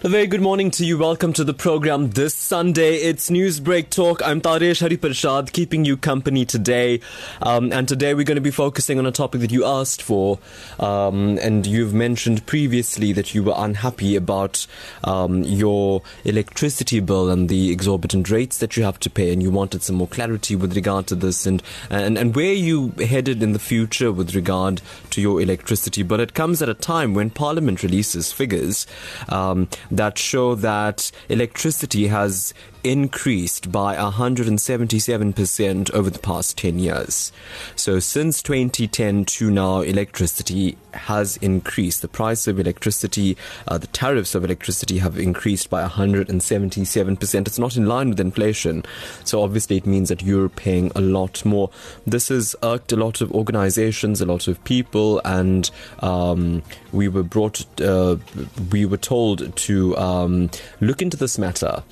A very good morning to you. Welcome to the program this Sunday. It's Newsbreak Talk. I'm Taresh Harreepershad, keeping you company today. Um, and today we're going to be focusing on a topic that you asked for. Um, and you've mentioned previously that you were unhappy about um, your electricity bill and the exorbitant rates that you have to pay. And you wanted some more clarity with regard to this and, and, and where you headed in the future with regard to your electricity. But it comes at a time when Parliament releases figures um, that show that electricity has increased by 177% over the past 10 years. So since 2010 to now, electricity has increased. The price of electricity, uh, the tariffs of electricity have increased by 177%. It's not in line with inflation. So obviously it means that you're paying a lot more. This has irked a lot of organizations, a lot of people, and um, we were brought, uh, we were told to um, look into this matter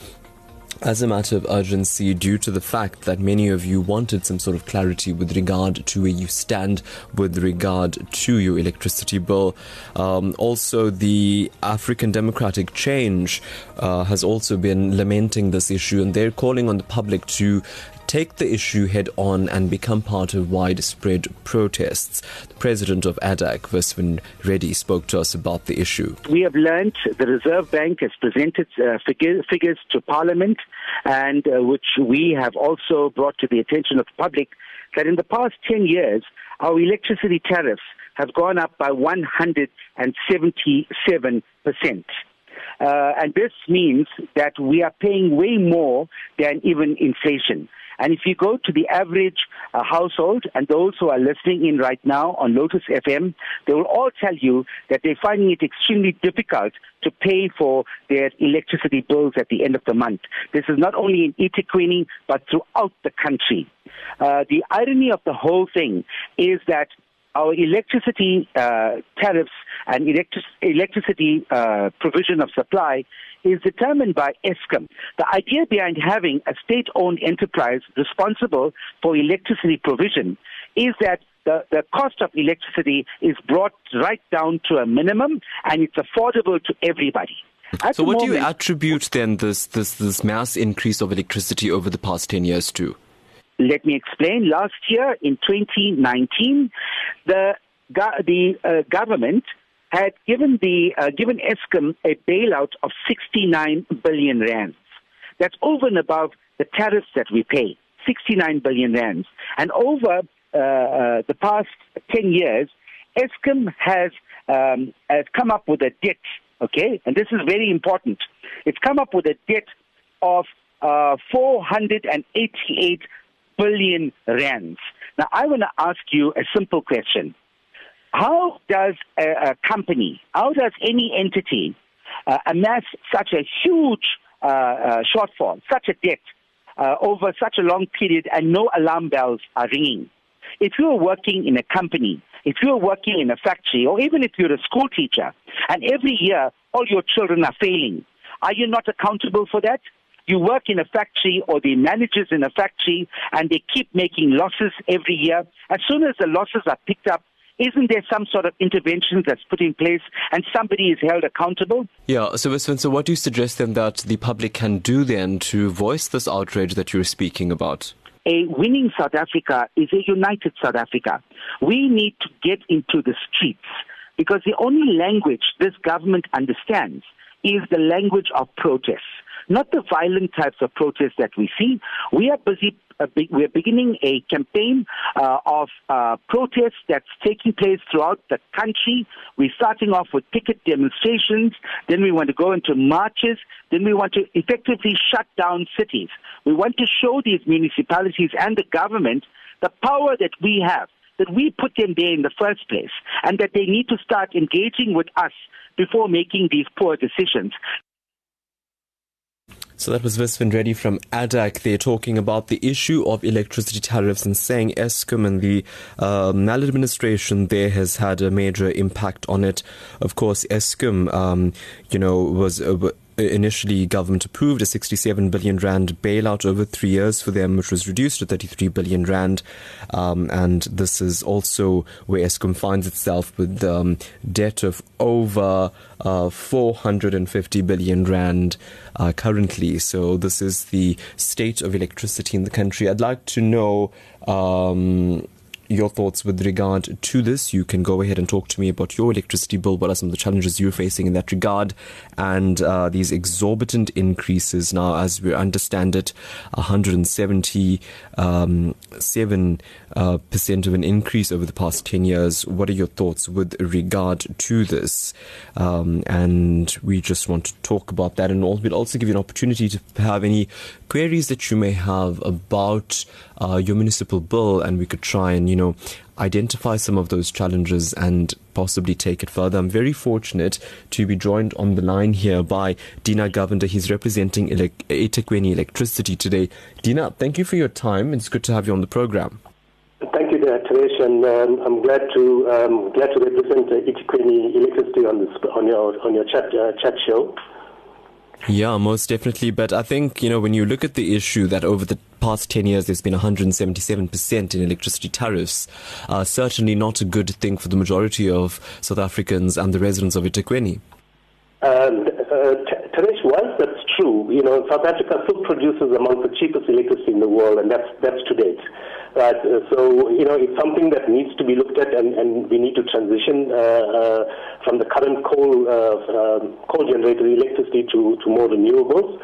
as a matter of urgency due to the fact that many of you wanted some sort of clarity with regard to where you stand with regard to your electricity bill. Um, also, the African Democratic Change uh, has also been lamenting this issue and they're calling on the public to take the issue head on and become part of widespread protests. The president of ADAC, Visvin Reddy, spoke to us about the issue. We have learned the Reserve Bank has presented uh, figure, figures to Parliament, and uh, which we have also brought to the attention of the public, that in the past 10 years, our electricity tariffs have gone up by 177%. Uh, and this means that we are paying way more than even inflation. And if you go to the average uh, household and those who are listening in right now on Lotus FM, they will all tell you that they're finding it extremely difficult to pay for their electricity bills at the end of the month. This is not only in eThekwini, but throughout the country. Uh, the irony of the whole thing is that our electricity uh, tariffs and electric- electricity uh, provision of supply is determined by Eskom. The idea behind having a state owned enterprise responsible for electricity provision is that the, the cost of electricity is brought right down to a minimum and it's affordable to everybody. At so, what moment, do you attribute then this, this, this mass increase of electricity over the past 10 years to? Let me explain. Last year, in 2019, the, the uh, government had given the uh, given Eskom a bailout of 69 billion rands. That's over and above the tariffs that we pay, 69 billion rands. And over uh, uh, the past 10 years, Eskom has um, has come up with a debt. Okay, and this is very important. It's come up with a debt of uh, 488 billion rands. Now, I want to ask you a simple question. How does a, a company, how does any entity uh, amass such a huge uh, uh, shortfall, such a debt uh, over such a long period and no alarm bells are ringing? If you're working in a company, if you're working in a factory, or even if you're a school teacher, and every year all your children are failing, are you not accountable for that? You work in a factory or the managers in a factory and they keep making losses every year. As soon as the losses are picked up, isn't there some sort of intervention that's put in place and somebody is held accountable? Yeah, so so what do you suggest then that the public can do then to voice this outrage that you're speaking about? A winning South Africa is a united South Africa. We need to get into the streets because the only language this government understands is the language of protest not the violent types of protests that we see. We are busy uh, we're beginning a campaign uh, of uh, protests that's taking place throughout the country. We're starting off with picket demonstrations, then we want to go into marches, then we want to effectively shut down cities. We want to show these municipalities and the government the power that we have, that we put them there in the first place, and that they need to start engaging with us before making these poor decisions. So that was Visvin from ADAC. They're talking about the issue of electricity tariffs and saying Eskom and the uh, maladministration there has had a major impact on it. Of course, Eskom, um, you know, was. Uh, initially government approved a 67 billion rand bailout over three years for them, which was reduced to 33 billion rand. Um, and this is also where Eskom finds itself with um, debt of over uh, 450 billion rand uh, currently. So this is the state of electricity in the country. I'd like to know. Um, your thoughts with regard to this. You can go ahead and talk to me about your electricity bill. What are some of the challenges you're facing in that regard? And uh, these exorbitant increases now, as we understand it, 177 um, uh, percent of an increase over the past 10 years. What are your thoughts with regard to this? Um, and we just want to talk about that. And we'll also give you an opportunity to have any queries that you may have about uh, your municipal bill, and we could try and, you know, identify some of those challenges and possibly take it further. I'm very fortunate to be joined on the line here by Deena Govender. He's representing Ele- Electricity today. Deena, thank you for your time. It's good to have you on the program. Thank you, Taresh, and um, I'm glad to um, glad to represent uh, eThekwini Electricity on this on your on your chat uh, chat show. Yeah, most definitely. But I think, you know, when you look at the issue that over the past 10 years there's been 177% in electricity tariffs, uh, certainly not a good thing for the majority of South Africans and the residents of eThekwini. Um, uh, Taresh, whilst that's true, you know, South Africa still produces among the cheapest electricity in the world, and that's, that's to date. Right. Uh, so, you know, it's something that needs to be looked at and, and we need to transition uh, uh, from the current coal, uh, um, coal generated electricity to, to more renewables.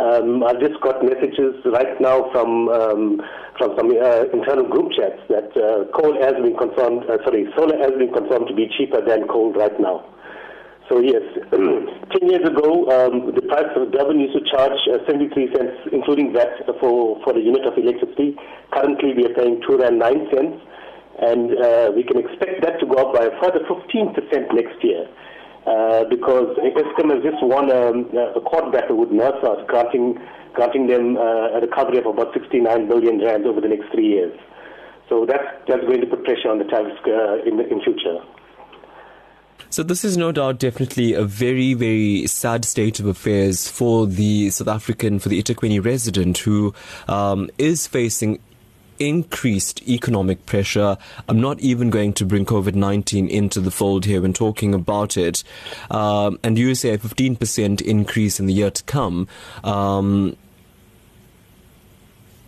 Um, I've just got messages right now from um, from some uh, internal group chats that uh, coal has been confirmed, sorry, solar has been confirmed to be cheaper than coal right now. So yes, 10 years ago, um, the price of Durban used to charge uh, 73 cents, including VAT, for, for the unit of electricity. Currently, we are paying 2 rand 9 cents, and uh, we can expect that to go up by a further 15% next year. Uh, because Eskom has just won um, a court battle with NERSA, granting, granting them uh, a recovery of about 69 billion rand over the next three years. So that's, that's going to put pressure on the tariffs uh, in the in future. So this is no doubt definitely a very, very sad state of affairs for the South African, for the eThekwini resident who um, is facing increased economic pressure. I'm not even going to bring COVID 19 into the fold here when talking about it. Um, and you say a 15% increase in the year to come. Um,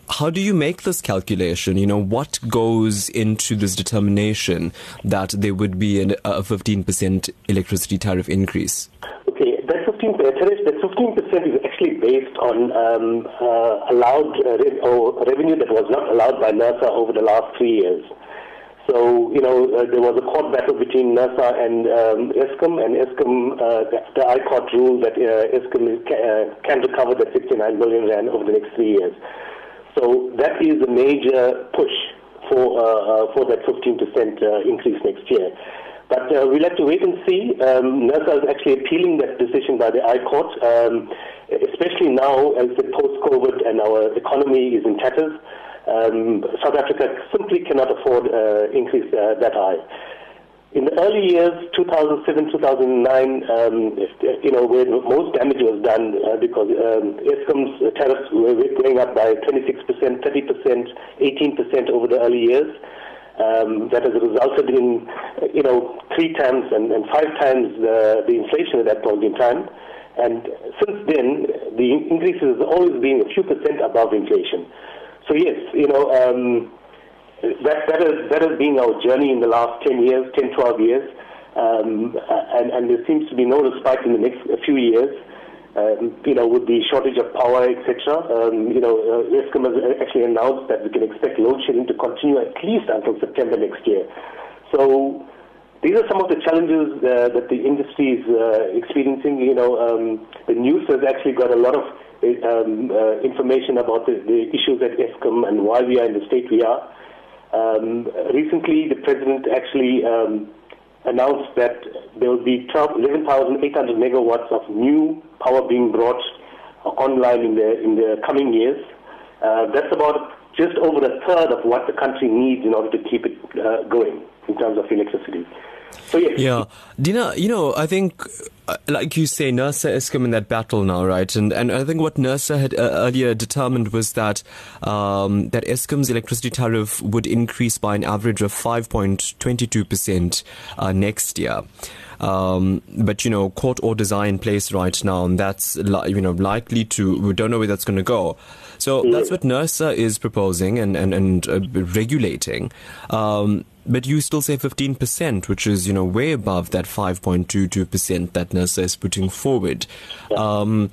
how do you make this calculation? You know, what goes into this determination that there would be an, a 15% electricity tariff increase? Okay, that 15%, that 15% is actually based on um, uh, allowed uh, re- or revenue that was not allowed by NERSA over the last three years. So, you know, uh, there was a court battle between NERSA and um, Eskom, and Eskom, uh, the, the Court ruled that uh, Eskom can, uh, can recover the 69 billion rand over the next three years. So that is a major push for uh, uh, for that 15% uh, increase next year. But uh, we'll have to wait and see. Um, NERSA is actually appealing that decision by the High Court, um, especially now as the post-COVID and our economy is in tatters. Um, South Africa simply cannot afford uh, increase uh, that high. In the early years, 2007, 2009, um, you know, where most damage was done uh, because um, Eskom's tariffs were going up by 26%, 30%, 18% over the early years. Um, that has resulted in, you know, three times and, and five times the, the inflation at that point in time. And since then, the increase has always been a few percent above inflation. So yes, you know, um, that, that, has, that has been our journey in the last 10 years, 10, 12 years. Um, and, and there seems to be no respite in the next few years. Um, you know, with the shortage of power, etc. Um, you know, uh, Eskom has actually announced that we can expect load shedding to continue at least until September next year. So these are some of the challenges uh, that the industry is uh, experiencing. You know, um, the news has actually got a lot of um, uh, information about the, the issues at Eskom and why we are in the state we are. Um, recently, the president actually um, announced that there will be 11,800 megawatts of new power being brought online in the in the coming years. Uh, that's about just over a third of what the country needs in order to keep it uh, going in terms of electricity. So yes. Yeah, Deena, you know, I think uh, like you say, NERSA Eskom in that battle now, right? And and I think what NERSA had uh, earlier determined was that um, that Eskom's electricity tariff would increase by an average of 5.22 percent uh, next year. Um, but you know, court orders are in place right now, and that's li- you know likely to. We don't know where that's going to go. So Yeah. that's what NERSA is proposing and and and uh, regulating. Um, but you still say 15%, which is, you know, way above that 5.22% that NERSA is putting forward. Um,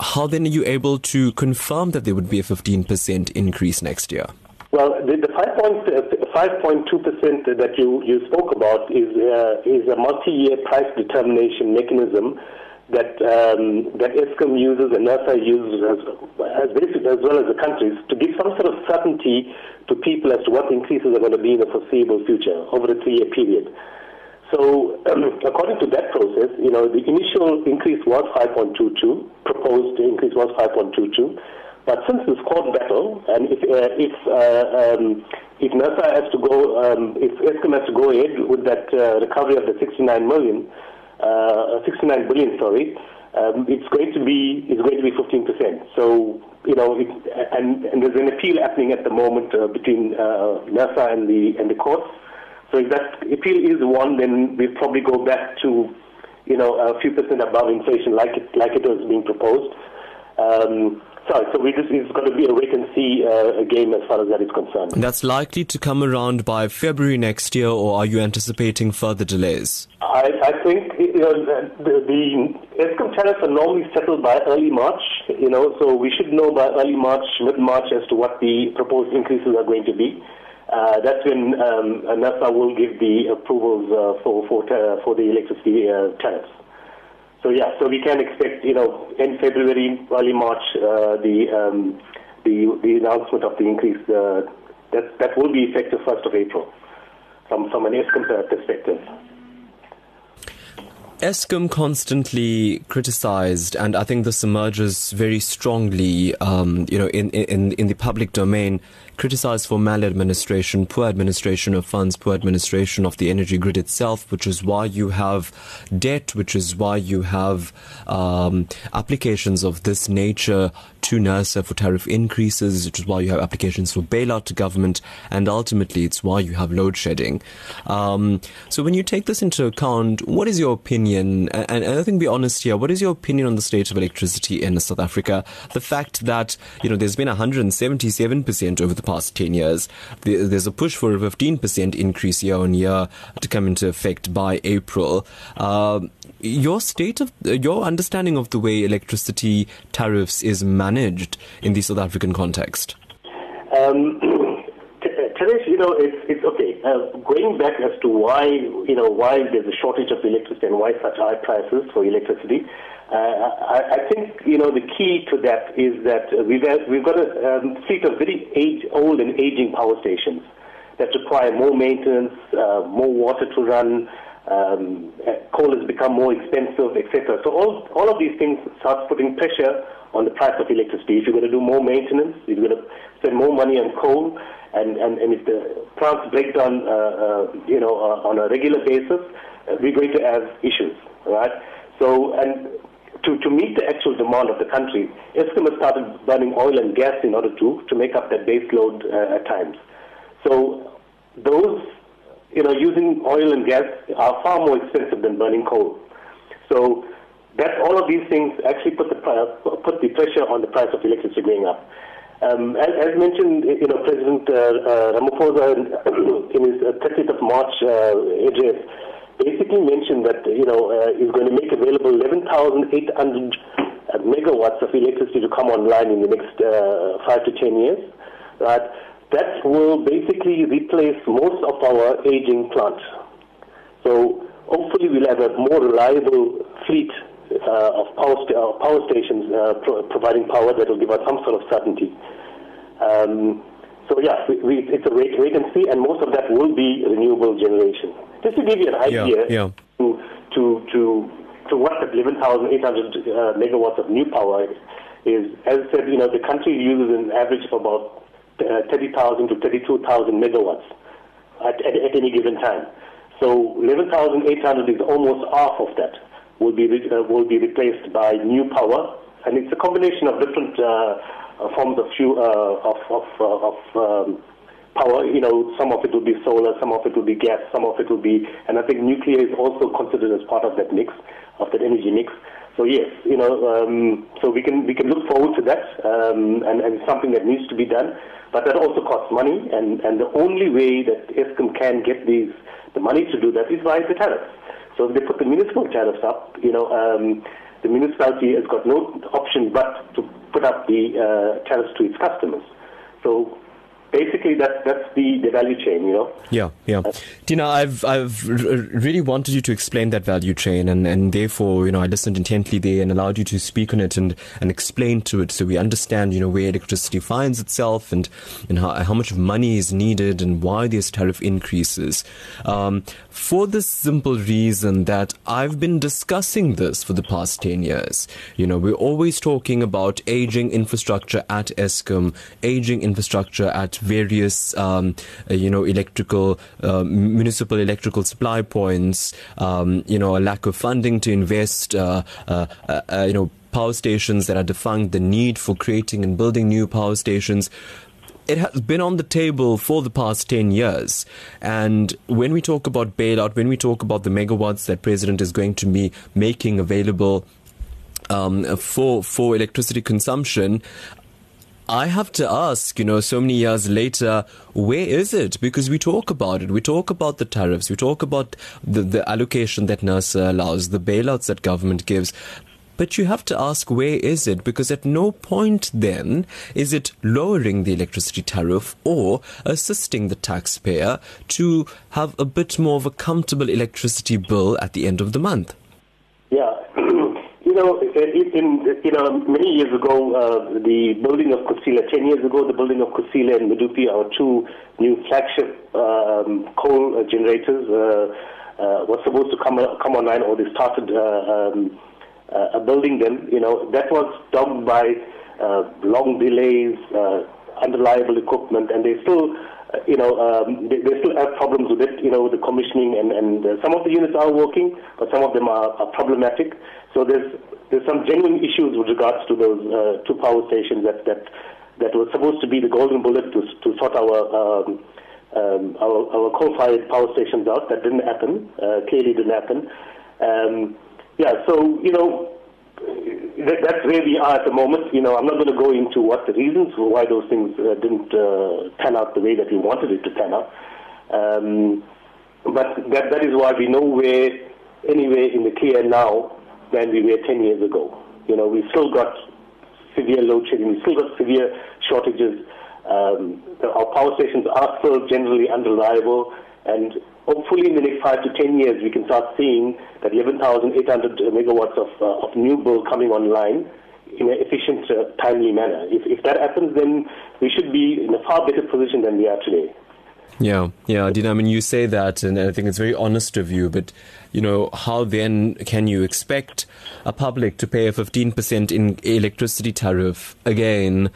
how then are you able to confirm that there would be a 15% increase next year? Well, the, the 5.2% that you, you spoke about is, uh, is a multi-year price determination mechanism that um, that Eskom uses and NERSA uses as, as, as well as the countries to give some sort of certainty to people as to what increases are going to be in the foreseeable future over a three-year period. So, um, according to that process, you know, the initial increase was 5.22, proposed increase was 5.22, but since this court battle, and if uh, if uh, um, if NERSA has to go, um, if Eskom has to go ahead with that uh, recovery of the 69 million, uh, 69 billion, sorry, um, it's going to be it's going to be 15 percent. So you know, it, and and there's an appeal happening at the moment uh, between uh, NERSA and the and the courts. So if that appeal is won, then we'll probably go back to you know a few percent above inflation, like it like it was being proposed. Um, sorry, so we just it's going to be a wait and see uh, game as far as that is concerned. And that's likely to come around by February next year, or are you anticipating further delays? I, I think you know, the, the Eskom tariffs are normally settled by early March, you know, so we should know by early March, mid-March as to what the proposed increases are going to be. Uh, that's when um, NERSA will give the approvals uh, for for, uh, for the electricity uh, tariffs. So yeah, so we can expect, you know, in February, early March, uh, the um, the the announcement of the increase. Uh, that that will be effective first of April, from from an Eskom perspective. Eskom constantly criticized, and I think this emerges very strongly, um, you know, in, in in the public domain, criticized for maladministration, poor administration of funds, poor administration of the energy grid itself, which is why you have debt, which is why you have um, applications of this nature to NERSA for tariff increases, which is why you have applications for bailout to government, and ultimately it's why you have load shedding. Um, so when you take this into account, what is your opinion? And, and I think be honest here, what is your opinion on the state of electricity in South Africa? The fact that, you know, there's been 177% over the past 10 years. There's a push for a 15% increase year on year to come into effect by April. Uh, your state of your understanding of the way electricity tariffs is managed in the South African context. Um, Taresh, you know, it's it's okay. Uh, going back as to why you know why there's a shortage of electricity and why such high prices for electricity, I, I, think you know the key to that is that we've had, we've got a um, fleet of very age, old and aging power stations that require more maintenance, uh, more water to run. Um, coal has become more expensive, etc. So all all of these things start putting pressure on the price of electricity. If you're going to do more maintenance, if you're going to spend more money on coal, and, and, and if the plants break down, uh, uh, you know, uh, on a regular basis, we're going to have issues, right? So, and to, to meet the actual demand of the country, Eskom has started burning oil and gas in order to, to make up that base load uh, at times. So those, you know, using oil and gas are far more expensive than burning coal. So that all of these things actually put the, put the pressure on the price of electricity going up. Um, as, as, mentioned, you know, President uh, uh, Ramaphosa in his 30th of March uh, address basically mentioned that you know uh, he's going to make available 11,800 megawatts of electricity to come online in the next uh, five to ten years. Right, that will basically replace most of our aging plants. So hopefully we'll have a more reliable fleet uh, of power, st- uh, power stations uh, pro- providing power that will give us some sort of certainty. Um, so yeah, we, we, it's a wait, wait and see, and most of that will be renewable generation. Just to give you an idea yeah, yeah. To, to to to what the 11,800 uh, megawatts of new power is, is, as I said, you know, the country uses an average of about uh, 30,000 to 32,000 megawatts at, at, at any given time. So 11,800 is almost half of that. will be re- uh, will be replaced by new power, and it's a combination of different uh forms of fuel, uh, of of, uh, of um, power. You know, some of it will be solar, some of it will be gas, some of it will be, and I think nuclear is also considered as part of that mix, of that energy mix. So yes, you know, um, so we can we can look forward to that, um, and and something that needs to be done, but that also costs money, and and the only way that Eskom can get these the money to do that is via the tariffs. So if they put the municipal tariffs up, you know, um, the municipality has got no option but to put up the uh, tariffs to its customers. So basically that that's the, the value chain, you know. Yeah, yeah. Deena, I've I've really wanted you to explain that value chain, and, and therefore, you know, I listened intently there and allowed you to speak on it and, and explain to it, so we understand, you know, where electricity finds itself and and how how much money is needed and why there's tariff increases. Um, for the simple reason that I've been discussing this for the past ten years. You know, we're always talking about aging infrastructure at Eskom, aging infrastructure at various, um, uh, you know, electrical, uh, municipal electrical supply points, um, you know, a lack of funding to invest, uh, uh, uh, you know, power stations that are defunct, the need for creating and building new power stations it has been on the table for the past 10 years. And when we talk about bailout, when we talk about the megawatts that President is going to be making available um, for for electricity consumption, I have to ask, you know, so many years later, where is it? Because we talk about it. We talk about the tariffs. We talk about the, the allocation that NERSA allows, the bailouts that government gives. But you have to ask, where is it? Because at no point then is it lowering the electricity tariff or assisting the taxpayer to have a bit more of a comfortable electricity bill at the end of the month. Yeah, know, in, you know, many years ago, uh, the building of Kusile, 10 years ago, the building of Kusile and Medupi, our two new flagship um, coal generators, uh, uh, was supposed to come come online, or they started uh, um, uh, building them. You know, that was dogged by uh, long delays, unreliable equipment, and they still you know, um, they, they, still have problems with it, you know, with the commissioning, and, and uh, some of the units are working, but some of them are, are problematic. So there's there's some genuine issues with regards to those uh, two power stations that that that was supposed to be the golden bullet to to sort our um, um, our, our coal-fired power stations out. That didn't happen. Uh, clearly, didn't happen. Um, yeah. So you know, that, that's where we are at the moment. You know, I'm not going to go into what the reasons for why those things uh, didn't uh, pan out the way that we wanted it to pan out. Um, but that that is why we know where anyway in the clear now than we were 10 years ago. You know, we've still got severe load shedding, we've still got severe shortages. Um, our power stations are still generally unreliable, and hopefully in the next five to 10 years we can start seeing that 11,800 megawatts of, uh, of new build coming online in an efficient, uh, timely manner. If, if that happens, then we should be in a far better position than we are today. Yeah, yeah, Deena. I mean, you say that, and I think it's very honest of you. But you know, how then can you expect a public to pay a fifteen percent in electricity tariff again?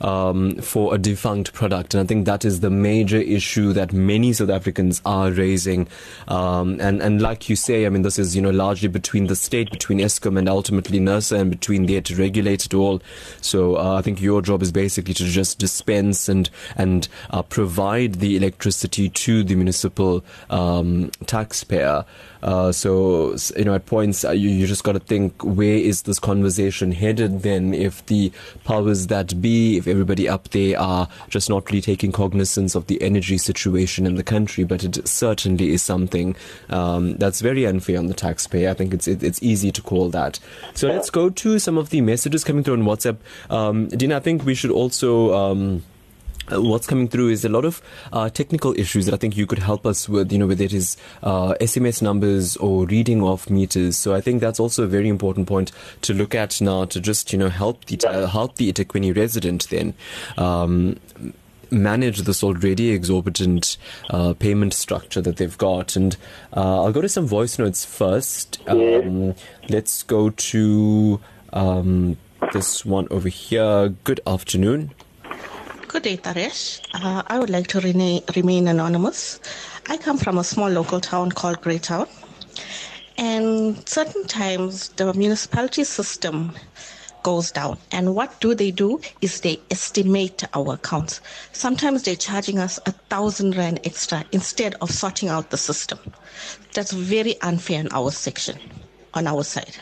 um, for a defunct product. And I think that is the major issue that many South Africans are raising. Um, and, and like you say, I mean, this is, you know, largely between the state, between Eskom and ultimately NERSA and between there to regulate it all. So uh, I think your job is basically to just dispense and, and uh, provide the electricity to the municipal um, taxpayer. Uh, so, you know, at points, uh, you, you just got to think where is this conversation headed then if the powers that be, if everybody up there are just not really taking cognizance of the energy situation in the country, but it certainly is something um, that's very unfair on the taxpayer. I think it's it, it's easy to call that. So let's go to some of the messages coming through on WhatsApp. Um, Deena, I think we should also. Um, uh, what's coming through is a lot of uh, technical issues that I think you could help us with, you know, whether it is uh, SMS numbers or reading off meters. So I think that's also a very important point to look at now to just, you know, help the help the eThekwini resident then. Um, manage this already exorbitant uh, payment structure that they've got. And uh, I'll go to some voice notes first. Um, let's go to um, this one over here. Good afternoon. Good day, Taresh. Uh, I would like to rena- remain anonymous. I come from a small local town called Greytown. And certain times the municipality system goes down. And what do they do is they estimate our accounts. Sometimes they're charging us a thousand rand extra instead of sorting out the system. That's very unfair in our section, on our side.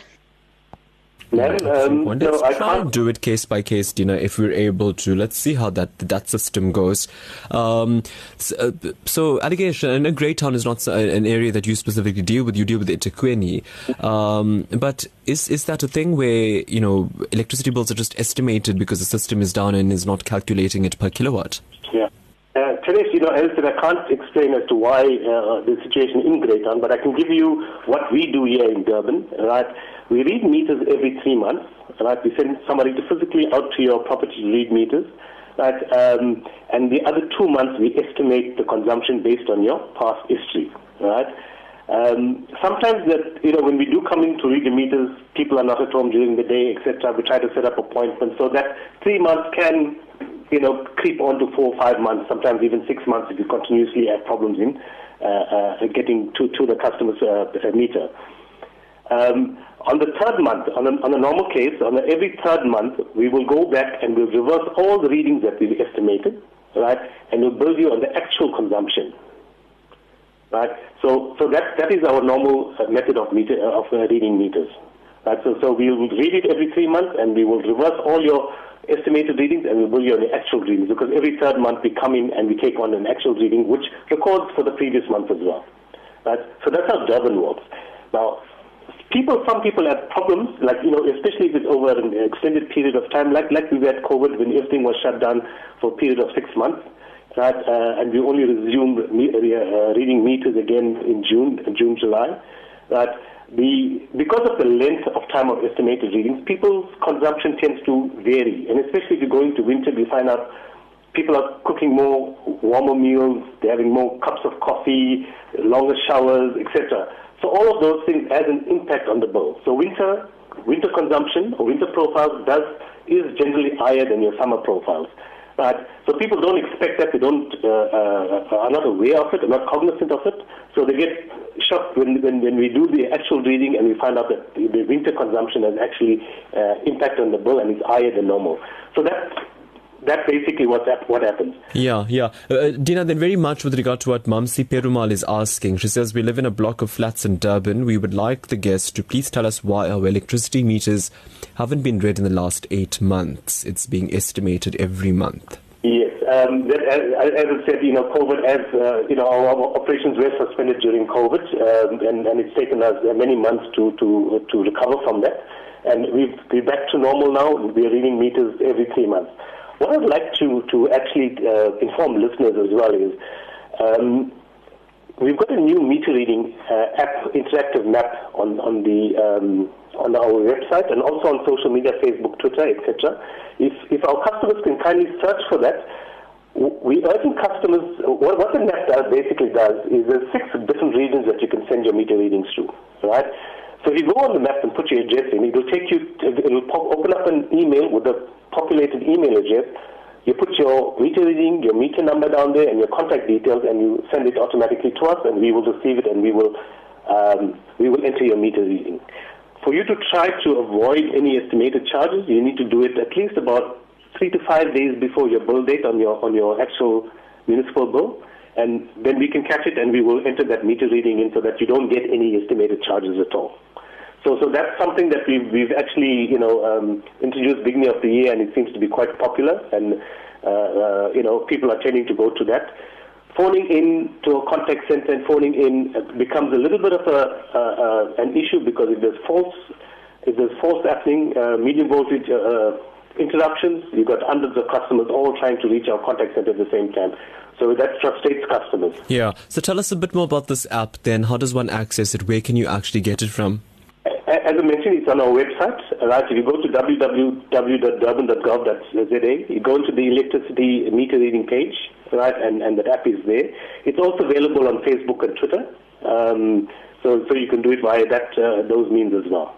Then, um, let's no, try and do it case by case, Deena, if we're able to. Let's see how that that system goes. Um, so, uh, so, allegation, and Greytown is not an area that you specifically deal with. You deal with eThekwini. Um, but is is that a thing where you know electricity bills are just estimated because the system is down and is not calculating it per kilowatt? Yeah. Uh, you know, Elton, I can't explain as to why uh, the situation in Greytown, but I can give you what we do here in Durban, right? We read meters every three months, right? We send somebody to physically out to your property to read meters, right? Um, and the other two months we estimate the consumption based on your past history, right? Um, sometimes that you know when we do come in to read the meters, people are not at home during the day, etc. We try to set up appointments so that three months can you know creep on to four five months, sometimes even six months if you continuously have problems in uh, uh, getting to to the customer's uh, meter. Um, on the third month, on a, on a normal case, on a, every third month, we will go back and we'll reverse all the readings that we've estimated, right? And we'll bill you on the actual consumption, right? So, so that, that is our normal uh, method of, meter, of uh, reading meters, right? So, so we will read it every three months and we will reverse all your estimated readings and we'll bill you on the actual readings because every third month we come in and we take on an actual reading which records for the previous month as well, right? So that's how Durban works. Now, people, some people have problems, like, you know, especially if it's over an extended period of time, like, like we had COVID when everything was shut down for a period of six months, right? Uh, and we only resumed me, uh, reading meters again in June, June, July, right? The, because of the length of time of estimated readings, people's consumption tends to vary. And especially if you go into winter, we find out people are cooking more warmer meals, they're having more cups of coffee, longer showers, etc. So all of those things has an impact on the bill. So winter winter consumption or winter profiles does is generally higher than your summer profiles. Right? So people don't expect that, they don't uh, uh, are not aware of it, are not cognizant of it. So they get shocked when, when, when we do the actual reading and we find out that the winter consumption has actually uh, impact on the bill and is higher than normal. So that that's basically what that, what happens. Yeah, yeah. Uh, uh, Deena, then very much with regard to what Mamsi Perumal is asking. She says, we live in a block of flats in Durban. We would like the guests to please tell us why our electricity meters haven't been read in the last eight months. It's being estimated every month. Yes, um, that, as, as, I said, you know, COVID, as uh, you know, our, operations were suspended during COVID, um, and, and, it's taken us many months to to to recover from that. And we've, we're back to normal now. We're reading meters every three months. What I'd like to, to actually uh, inform listeners as well is um, we've got a new meter reading uh, app, interactive map on, on, the, um, on our website and also on social media, Facebook, Twitter, etc. If, if our customers can kindly search for that, we urging customers, what, what the map does, basically does is there's six different regions that you can send your meter readings to, right? So if you go on the map and put your address in, it will take you, it will pop, open up an email with a populated email address. You put your meter reading, your meter number down there, and your contact details, and you send it automatically to us, and we will receive it, and we will um, we will enter your meter reading. For you to try to avoid any estimated charges, you need to do it at least about three to five days before your bill date on your on your actual municipal bill, and then we can catch it, and we will enter that meter reading in so that you don't get any estimated charges at all. So, so that's something that we've, we've actually, you know, um, introduced beginning of the year, and it seems to be quite popular. And uh, uh, you know, people are tending to go to that. Phoning in to a contact center and phoning in becomes a little bit of a uh, uh, an issue because if there's false, if there's false happening, uh, medium voltage uh, interruptions, you've got hundreds of customers all trying to reach our contact center at the same time. So that frustrates customers. Yeah. So tell us a bit more about this app. Then, how does one access it? Where can you actually get it from? As I mentioned, it's on our website. Right, if you go to www.durban.gov.za, you go into the electricity meter reading page, right, and, and that app is there. It's also available on Facebook and Twitter, um, so so you can do it via that uh, those means as well.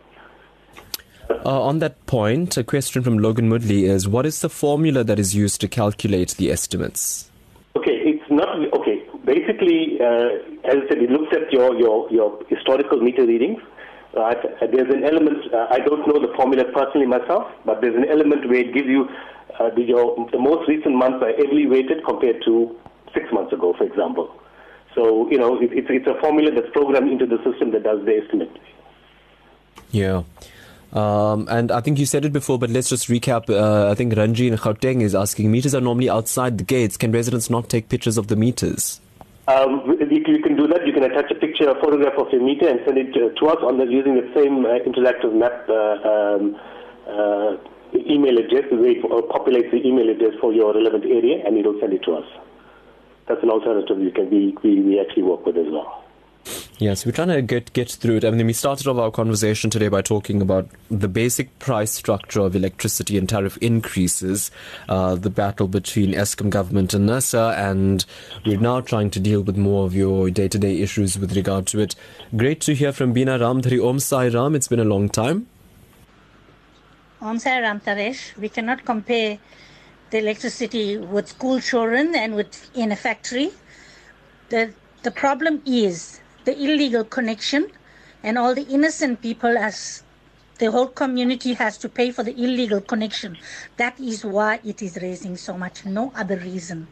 Uh, on that point, a question from Logan Moodley is: What is the formula that is used to calculate the estimates? Okay, it's not okay. Basically, uh, as I said, it looks at your, your, your historical meter readings right? Uh, there's an element, uh, I don't know the formula personally myself, but there's an element where it gives you uh, the, your, the most recent months are heavily weighted compared to six months ago, for example. So, you know, it, it's, it's a formula that's programmed into the system that does the estimate. Yeah. Um, and I think you said it before, but let's just recap. Uh, I think Ranji in Gauteng is asking meters are normally outside the gates. Can residents not take pictures of the meters? Um, you, can do that. You can attach a picture, a photograph of your meter, and send it to, us on the, using the same uh, interactive map uh, um, uh, email address. We populate the email address for your relevant area, and it'll send it to us. That's an alternative you can we, we, we actually work with as well. Yes, we're trying to get get through it. I mean, we started off our conversation today by talking about the basic price structure of electricity and tariff increases, uh, the battle between Eskom government and NERSA, and we're now trying to deal with more of your day-to-day issues with regard to it. Great to hear from Bina Ramdhari Om Sai Ram. It's been a long time. Om Sai Ram Taresh. We cannot compare the electricity with school children and with in a factory. The the problem is the illegal connection and all the innocent people as the whole community has to pay for the illegal connection. That is why it is raising so much. No other reason.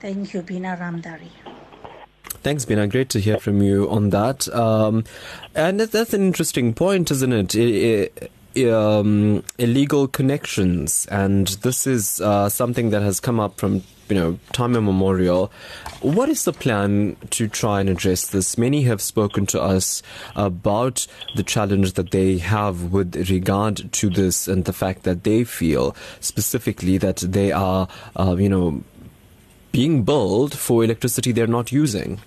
Thank you, Bina Ramdhari. Thanks, Bina. Great to hear from you on that. Um, and that's an interesting point, isn't it? it, it um, illegal connections, and this is uh, something that has come up from you know, time immemorial. What is the plan to try and address this? Many have spoken to us about the challenge that they have with regard to this and the fact that they feel specifically that they are, uh, you know, being billed for electricity they're not using.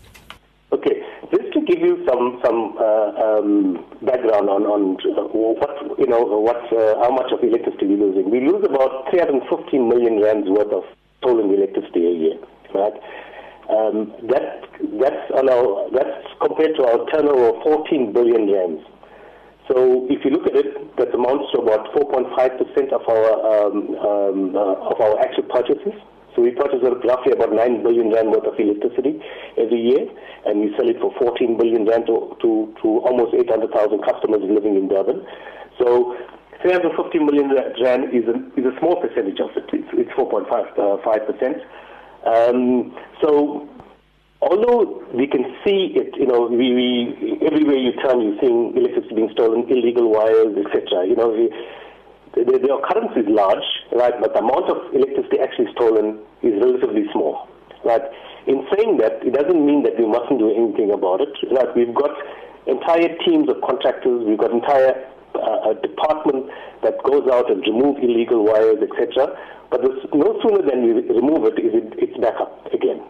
Okay, just to give you some some uh, um, background on on uh, what you know what uh, how much of electricity we're losing. We lose about 350 million rands worth of stolen electricity a year, right? Um, that that's on our that's compared to our turnover of 14 billion rands. So if you look at it, that amounts to about 4.5 percent of our um, um, uh, of our actual purchases. So we purchase roughly about 9 billion rand worth of electricity every year, and we sell it for 14 billion rand to, to, to almost 800,000 customers living in Durban. So 350 million rand is a, is a small percentage of it. It's, it's 4.5 uh, percent. Um, so although we can see it, you know, we, we everywhere you turn, you're seeing electricity being stolen, illegal wires, etc. You know, we, the, the occurrence is large, right? But the amount of electricity actually stolen is relatively small, right? In saying that, it doesn't mean that we mustn't do anything about it. Right? We've got entire teams of contractors. We've got entire a department that goes out and remove illegal wires, etc. But this, no sooner than we remove it, it, it's back up again.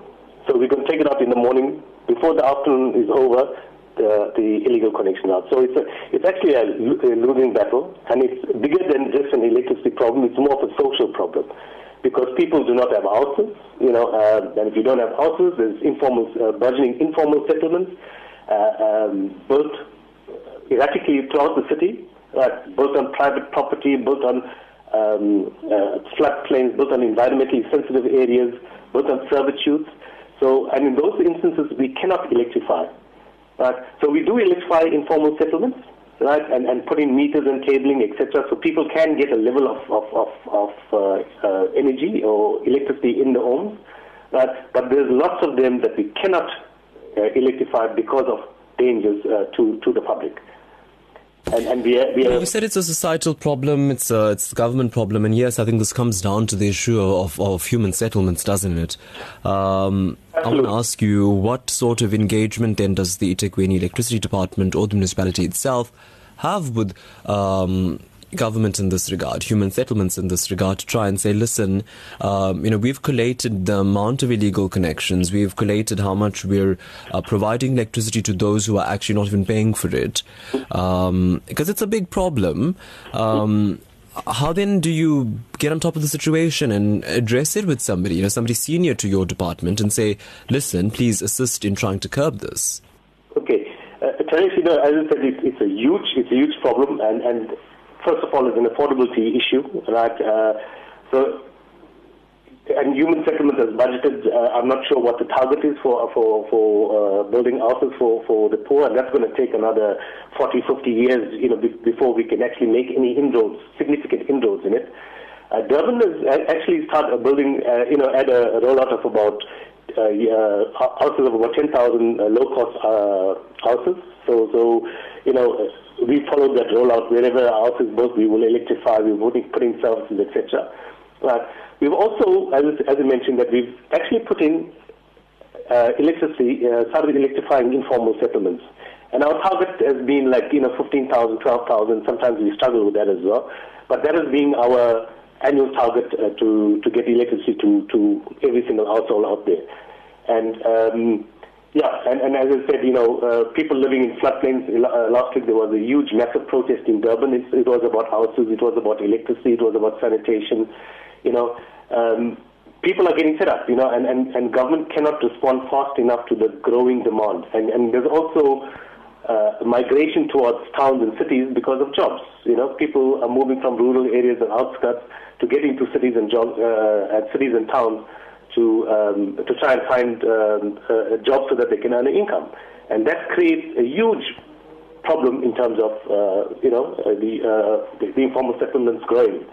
So we can take it out in the morning before the afternoon is over. The, the illegal connection out. So it's a, it's actually a, a losing battle, and it's bigger than just an electricity problem. It's more of a social problem because people do not have houses, you know, uh, and if you don't have houses, there's informal, uh, burgeoning informal settlements, uh, um, built erratically throughout the city, right, built on private property, built on um, uh, floodplains, built on environmentally sensitive areas, built on servitudes. So, and in those instances, we cannot electrify. Right? So we do electrify informal settlements, right, and, and put in meters and cabling, etc., so people can get a level of, of, of, of uh, uh, energy or electricity in the homes. Right? But there's lots of them that we cannot uh, electrify because of dangers uh, to, to the public. And, and we are, we are you said it's a societal problem, it's a, it's a government problem, and yes, I think this comes down to the issue of, of human settlements, doesn't it? Um, I want to ask you, what sort of engagement then does the eThekwini Electricity Department or the municipality itself have with um, government in this regard, human settlements in this regard, to try and say, listen, um, you know, we've collated the amount of illegal connections, we've collated how much we're uh, providing electricity to those who are actually not even paying for it, um, because it's a big problem. Um, how then do you get on top of the situation and address it with somebody, you know, somebody senior to your department, and say, listen, please assist in trying to curb this? Okay, uh, you know, as I said, it's, it's a huge, it's a huge problem, and and first of all, is an affordability issue, right? Uh, so and human settlement is budgeted. Uh, I'm not sure what the target is for for for uh, building houses for for the poor, and that's going to take another 40, 50 years, you know, be, before we can actually make any inroads, significant inroads in it. Uh, Durban has actually started building, uh, you know, at a rollout of about uh, uh, houses of about 10,000 uh, low-cost uh, houses. So, so you know, we followed that rollout. Wherever our house is we will electrify. We will putting, putting services, etc. But we've also, as, as I mentioned, that we've actually put in uh, electricity, uh, started electrifying informal settlements. And our target has been like, you know, 15,000, 12,000. Sometimes we struggle with that as well. But that has been our annual target uh, to, to get electricity to, to every single household out there. And um, yeah, and, and as I said, you know, uh, people living in floodplains, uh, last week there was a huge, massive protest in Durban. It, it was about houses, it was about electricity, it was about sanitation, you know. Um, people are getting fed up, you know, and, and, and government cannot respond fast enough to the growing demand. And, and there's also uh, migration towards towns and cities because of jobs. You know, people are moving from rural areas and outskirts to get into cities and jobs, uh, and cities and towns to um, to try and find um, a job so that they can earn an income, and that creates a huge problem in terms of uh, you know uh, the, uh, the, the informal settlements growing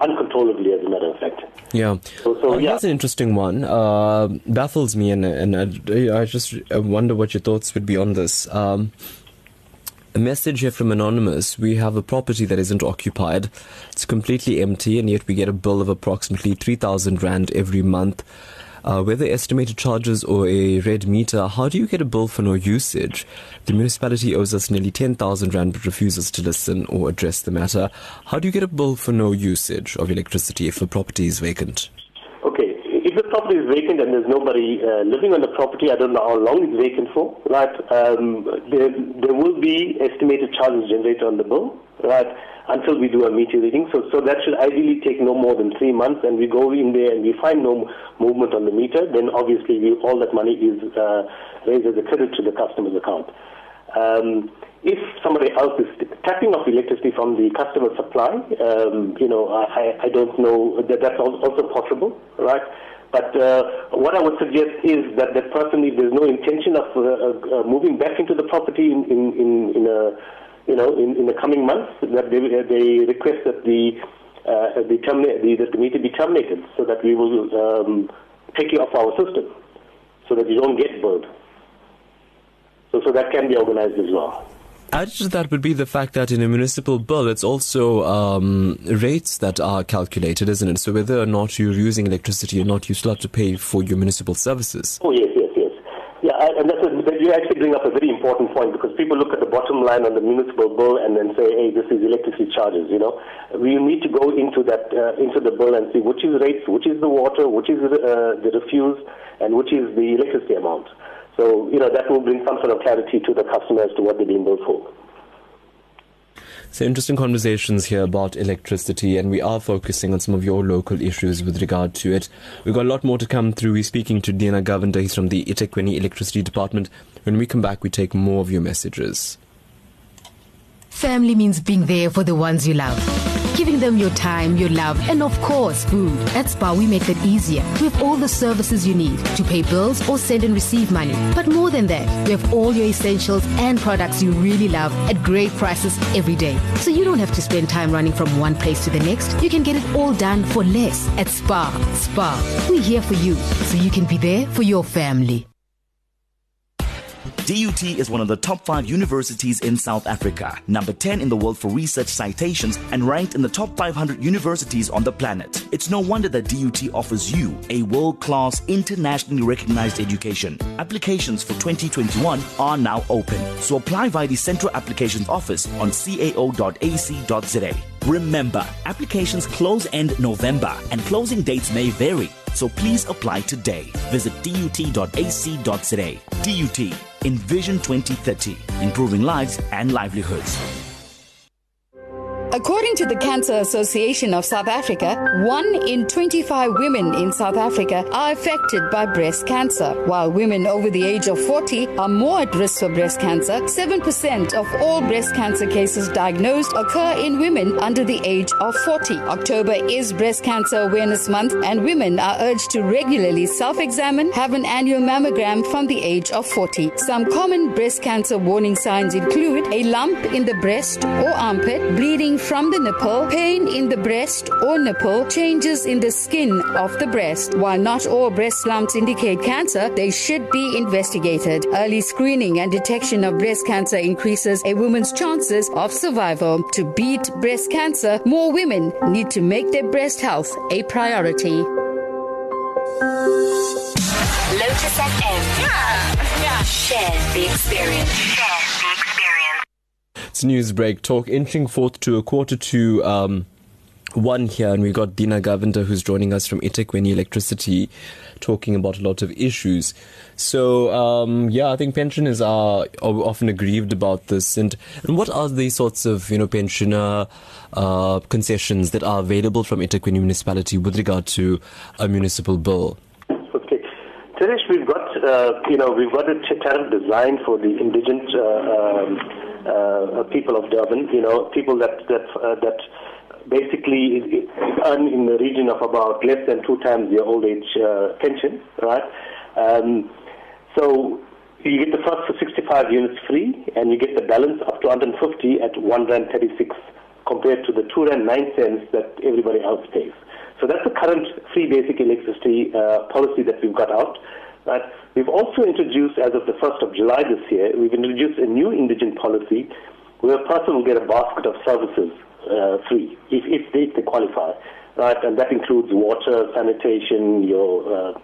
uncontrollably, as a matter of fact. Yeah. So, so yeah. Here's an interesting one. Uh, baffles me, and and I, I, just wonder what your thoughts would be on this. Um, a message here from Anonymous. We have a property that isn't occupied. It's completely empty, and yet we get a bill of approximately 3,000 Rand every month. Uh, whether estimated charges or a red meter, how do you get a bill for no usage? The municipality owes us nearly 10,000 Rand but refuses to listen or address the matter. How do you get a bill for no usage of electricity if a property is vacant? If the property is vacant and there's nobody uh, living on the property, I don't know how long it's vacant for, right? Um, there, there will be estimated charges generated on the bill, right? Until we do a meter reading. So, so that should ideally take no more than three months. And we go in there and we find no movement on the meter, then obviously we, all that money is uh, raised as a credit to the customer's account. Um, if somebody else is tapping off electricity from the customer supply, um, you know, I, I don't know that that's also possible, right? But uh, what I would suggest is that that person, if there's no intention of uh, uh, uh, moving back into the property in, in, in, in a, you know, in, in the coming months, that they, they request that the, uh, the, termina- the, that the meter be terminated so that we will um, take you off our system so that you don't get burned. So, so that can be organized as well. Added to that would be the fact that in a municipal bill, it's also um, rates that are calculated, isn't it? So whether or not you're using electricity or not, you still have to pay for your municipal services. Oh, yes, yes, yes. Yeah, and that's a, you actually bring up a very important point because people look at the bottom line on the municipal bill and then say, hey, this is electricity charges, you know. We need to go into that, uh, into the bill and see which is rates, which is the water, which is uh, the refuse, and which is the electricity amount. So, you know, that will bring some sort of clarity to the customer as to what they're being billed for. So interesting conversations here about electricity, and we are focusing on some of your local issues with regard to it. We've got a lot more to come through. We're speaking to Deena Govender. He's from the eThekwini Electricity Department. When we come back, we take more of your messages. Family means being there for the ones you love giving them your time, your love, and of course, food. At Spar, we make that easier. We have all the services you need to pay bills or send and receive money. But more than that, we have all your essentials and products you really love at great prices every day. So you don't have to spend time running from one place to the next. You can get it all done for less at Spar. Spar, we're here for you so you can be there for your family. DUT is one of the top five universities in South Africa, number 10 in the world for research citations, and ranked in the top 500 universities on the planet. It's no wonder that DUT offers you a world class, internationally recognized education. Applications for 2021 are now open, so apply via the Central Applications Office on cao.ac.za. Remember, applications close end November and closing dates may vary, so please apply today. Visit dut.ac.za. DUT Envision 2030, improving lives and livelihoods. According to the Cancer Association of South Africa, 1 in 25 women in South Africa are affected by breast cancer, while women over the age of 40 are more at risk for breast cancer. 7% of all breast cancer cases diagnosed occur in women under the age of 40. October is Breast Cancer Awareness Month, and women are urged to regularly self examine, have an annual mammogram from the age of 40. Some common breast cancer warning signs include a lump in the breast or armpit, bleeding from the nipple, pain in the breast or nipple, changes in the skin of the breast. While not all breast lumps indicate cancer, they should be investigated. Early screening and detection of breast cancer increases a woman's chances of survival. To beat breast cancer, more women need to make their breast health a priority. Lotus FM. Yeah. Yeah. Share the experience. It's Newsbreak talk inching forth to a quarter to um, one here, and we've got Deena Govender who's joining us from eThekwini Electricity, talking about a lot of issues. So um, yeah, I think pensioners are, often aggrieved about this. And and what are the sorts of you know pensioner uh, concessions that are available from eThekwini municipality with regard to a municipal bill? Okay, Taresh, we've got uh, you know we've got a tariff designed for the indigent uh, um, uh, people of Durban. You know, people that that uh, that basically earn in the region of about less than two times their old age uh, pension, right? Um, so you get the first 65 units free, and you get the balance up to 150 at one rand 36, compared to the two rand nine cents that everybody else pays. So that's the current free basic electricity uh, policy that we've got out. Right? We've also introduced, as of the 1st of July this year, we've introduced a new indigent policy where a person will get a basket of services uh, free if, if, they, if they qualify, right? And that includes water, sanitation, your uh,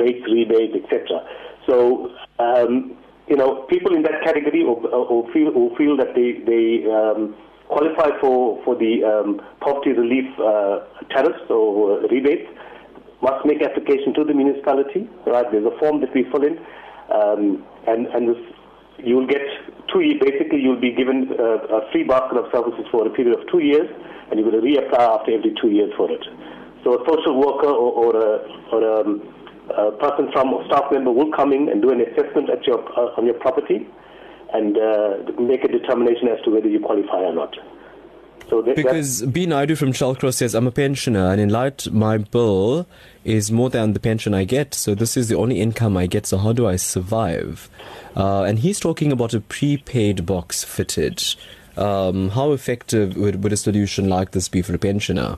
rates rebate, etc. So, um, you know, people in that category who, who feel who feel that they they um, qualify for for the um, poverty relief uh, tariffs or rebates must make application to the municipality. Right? There's a form that we fill in, um, and and this, you will get two years. Basically, you'll be given a, a free basket of services for a period of two years, and you're going to reapply after every two years for it. So a social worker or, or a, or a, a person from a staff member will come in and do an assessment at your uh, on your property, and uh, make a determination as to whether you qualify or not. So that, because B. Naidu from Shallcross says, I'm a pensioner, and in light, my bill is more than the pension I get. So this is the only income I get. So how do I survive? Uh, and he's talking about a prepaid box fitted. Um, how effective would, would a solution like this be for a pensioner?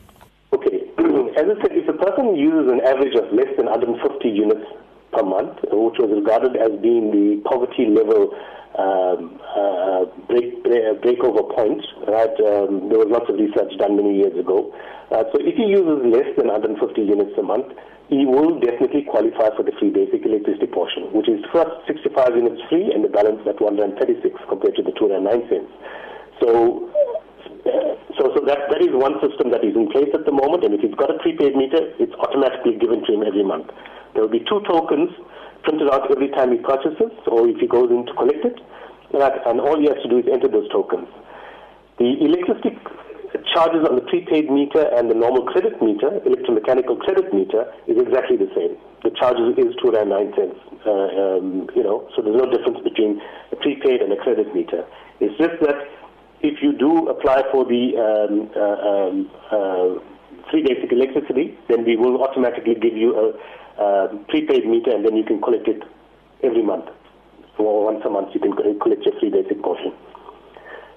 Okay. As I said, if a person uses an average of less than 150 units per month, which was regarded as being the poverty level um, uh, break, break, breakover point, right? Um, there was lots of research done many years ago. Uh, so if he uses less than 150 units a month, he will definitely qualify for the free basic electricity portion, which is first 65 units free and the balance at 136 compared to the 209 cents. So, so, so that, that is one system that is in place at the moment, and if he's got a prepaid meter, it's automatically given to him every month. There will be two tokens printed out every time he purchases or if he goes in to collect it. And all you have to do is enter those tokens. The electricity charges on the prepaid meter and the normal credit meter, electromechanical credit meter, is exactly the same. The charge is two and nine cents. Uh, um, you know, so there's no difference between a prepaid and a credit meter. It's just that if you do apply for the um, uh, um, uh, free basic electricity, then we will automatically give you a uh, prepaid meter, and then you can collect it every month. So once a month, you can collect your free basic portion.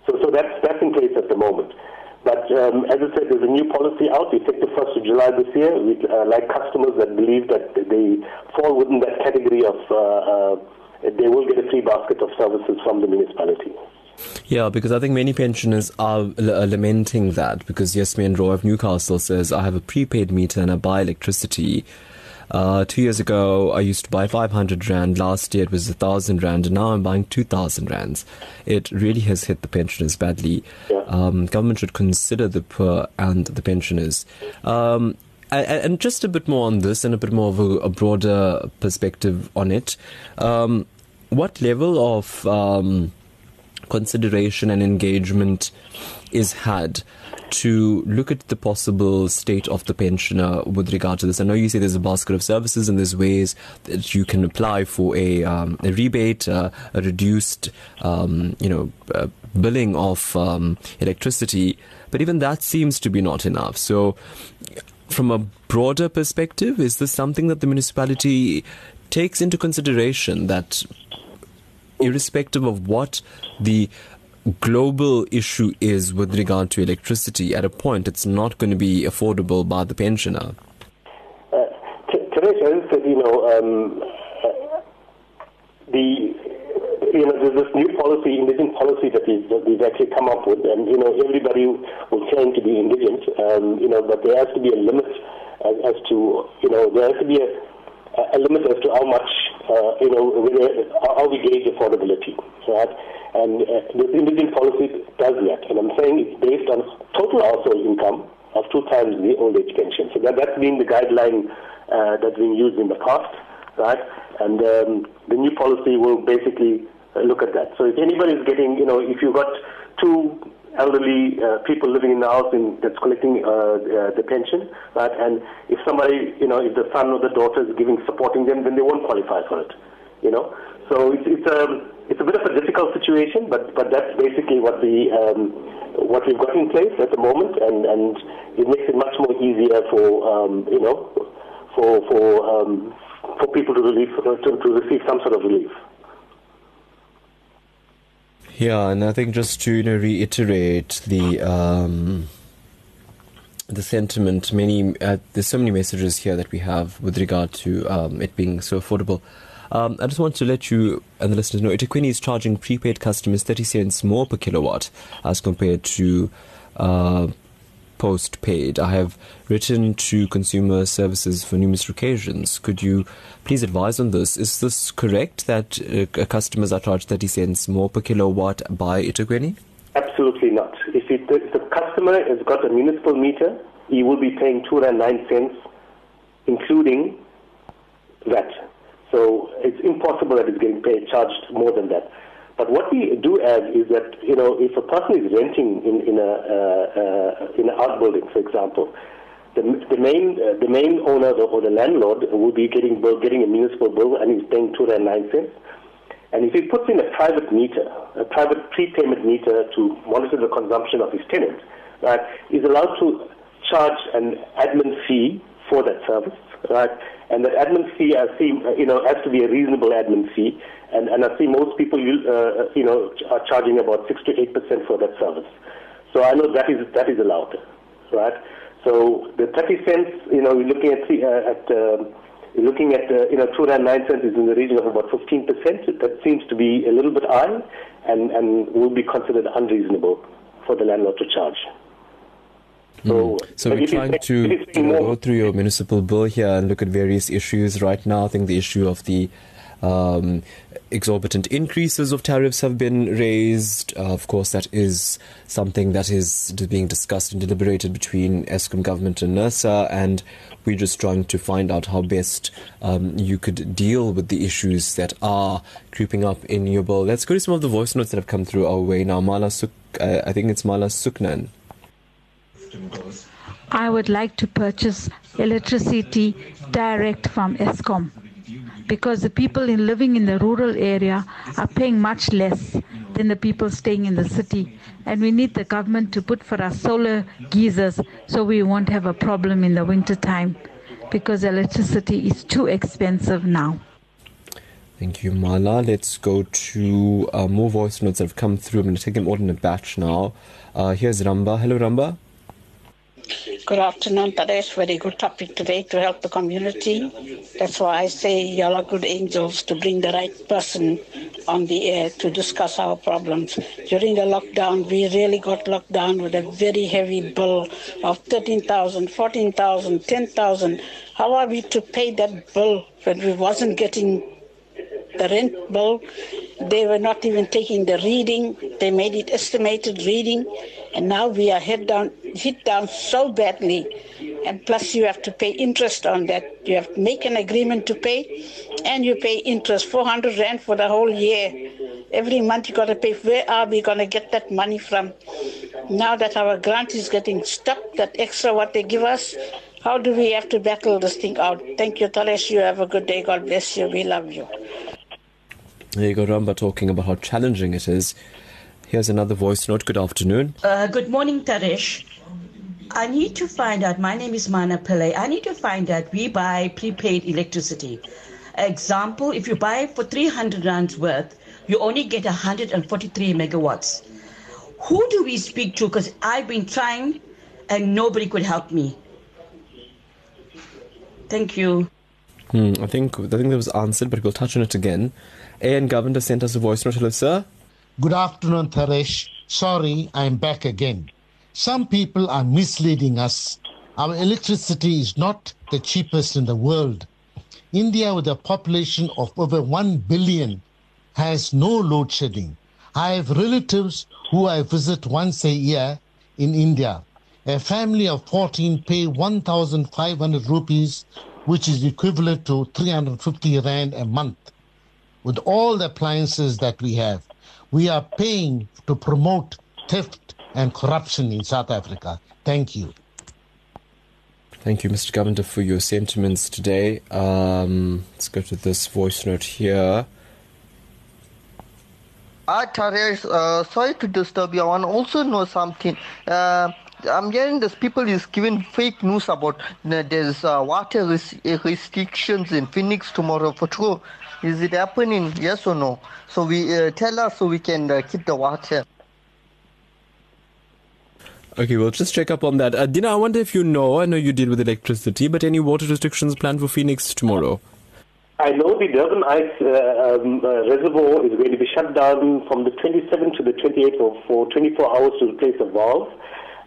So, so that's that's in place at the moment. But um, as I said, there's a new policy out, effective 1st of July this year. We uh, like customers that believe that they fall within that category of uh, uh, they will get a free basket of services from the municipality. Yeah, because I think many pensioners are l- lamenting that because Yasmin Roy of Newcastle says, I have a prepaid meter and I buy electricity uh, two years ago, I used to buy 500 Rand. Last year, it was 1,000 Rand. And now I'm buying 2,000 Rands. It really has hit the pensioners badly. Yeah. Um, government should consider the poor and the pensioners. Um, and just a bit more on this and a bit more of a, a broader perspective on it. Um, what level of um, consideration and engagement is had to look at the possible state of the pensioner with regard to this? I know you say there's a basket of services and there's ways that you can apply for a, um, a rebate, uh, a reduced, um, you know, uh, billing of um, electricity, but even that seems to be not enough. So, from a broader perspective, is this something that the municipality takes into consideration that irrespective of what the global issue is with regard to electricity, at a point it's not going to be affordable by the pensioner. Uh, Taresh, said, you know, um, uh, the you know, there's this new policy, indigent policy that, we've actually come up with, and you know, everybody will claim to be indigent, um, you know, but there has to be a limit as, as to, you know, there has to be a, a limit as to how much, uh, you know, how we gauge affordability, right? And uh, this policy does that. And I'm saying it's based on total household income of two times the old age pension. So that, that's been the guideline uh, that's been used in the past, right? And um, the new policy will basically uh, look at that. So if anybody's getting, you know, if you've got two elderly uh, people living in the house in, that's collecting uh, uh, the pension, right? And if somebody, you know, if the son or the daughter is giving supporting them, then they won't qualify for it, you know. So it's it's a um, it's a bit of a difficult situation, but but that's basically what the um, what we've got in place at the moment, and and it makes it much more easier for um, you know for for um, for people to relieve to, to receive some sort of relief. Yeah, and I think just to you know reiterate the um, the sentiment, many uh, there's so many messages here that we have with regard to um, it being so affordable. Um, I just want to let you and the listeners know eThekwini is charging prepaid customers 30 cents more per kilowatt as compared to uh, postpaid. I have written to Consumer Services for numerous occasions. Could you please advise on this? Is this correct that uh, customers are charged 30 cents more per kilowatt by eThekwini? Absolutely not. If, it, if the customer has got a municipal meter, he will be paying 209 cents, including that. So it's impossible that he's getting paid charged more than that. But what we do add is that you know if a person is renting in, in a uh, in an outbuilding, for example, the, the main uh, the main owner or the landlord will be getting getting a municipal bill and he's paying two and nine cents. And if he puts in a private meter, a private prepayment meter to monitor the consumption of his tenants, right, he's allowed to charge an admin fee for that service, right? And that admin fee, I see, you know, has to be a reasonable admin fee. And, and I see most people, uh, you know, are charging about 6 to 8% for that service. So I know that is, that is allowed, right? So the 30 cents, you know, we're looking at, uh, at uh, looking at, uh, you know, 209 cents is in the region of about 15%. That seems to be a little bit high and, and will be considered unreasonable for the landlord to charge. So, mm. so we're trying to go through your municipal bill here and look at various issues right now. I think the issue of the um, exorbitant increases of tariffs have been raised. Uh, of course, that is something that is being discussed and deliberated between Eskom government and NERSA, and we're just trying to find out how best um, you could deal with the issues that are creeping up in your bill. Let's go to some of the voice notes that have come through our way now. Mala Suk, uh, I think it's Mala Suknan. I would like to purchase electricity direct from Eskom because the people in living in the rural area are paying much less than the people staying in the city. And we need the government to put for us solar geysers so we won't have a problem in the winter time because electricity is too expensive now. Thank you, Mala. Let's go to uh, more voice notes that have come through. I'm going to take them all in a batch now. Uh, here's Ramba. Hello, Ramba. Good afternoon, Taresh. Very good topic today to help the community. That's why I say y'all are good angels to bring the right person on the air to discuss our problems. During the lockdown, we really got locked down with a very heavy bill of 13,000, 14,000, 10,000. How are we to pay that bill when we wasn't getting the rent bill? They were not even taking the reading. They made it estimated reading. And now we are hit down, hit down so badly. And plus, you have to pay interest on that. You have to make an agreement to pay, and you pay interest 400 Rand for the whole year. Every month you got to pay. Where are we going to get that money from? Now that our grant is getting stuck, that extra what they give us, how do we have to battle this thing out? Thank you, Taresh. You have a good day. God bless you. We love you. There you go, Ramba talking about how challenging it is. Here's another voice note. Good afternoon. Uh, good morning, Taresh. I need to find out. My name is Mana Pillai. I need to find out. We buy prepaid electricity. Example: If you buy for 300 rands worth, you only get 143 megawatts. Who do we speak to? Because I've been trying, and nobody could help me. Thank you. Hmm, I think I think that was answered, but we'll touch on it again. AN Governor sent us a voice note. Hello, sir. Good afternoon, Taresh. Sorry, I'm back again. Some people are misleading us. Our electricity is not the cheapest in the world. India, with a population of over 1 billion, has no load shedding. I have relatives who I visit once a year in India. A family of 14 pay 1,500 rupees, which is equivalent to 350 rand a month. With all the appliances that we have, we are paying to promote theft and corruption in South Africa. Thank you. Thank you, Mr. Governor, for your sentiments today. Um, let's go to this voice note here. Hi, Taresh. Uh, sorry to disturb you. I want to also know something. Uh, I'm hearing this people is giving fake news about uh, there's uh, water res- restrictions in Phoenix tomorrow. For true, is it happening? Yes or no? So we uh, tell us so we can uh, keep the water. Okay, we'll just check up on that. Uh, Deena, I wonder if you know, I know you deal with electricity, but any water restrictions planned for Phoenix tomorrow? I know the Durban Heights uh, um, uh, Reservoir is going to be shut down from the 27th to the 28th for, for 24 hours to replace the valve.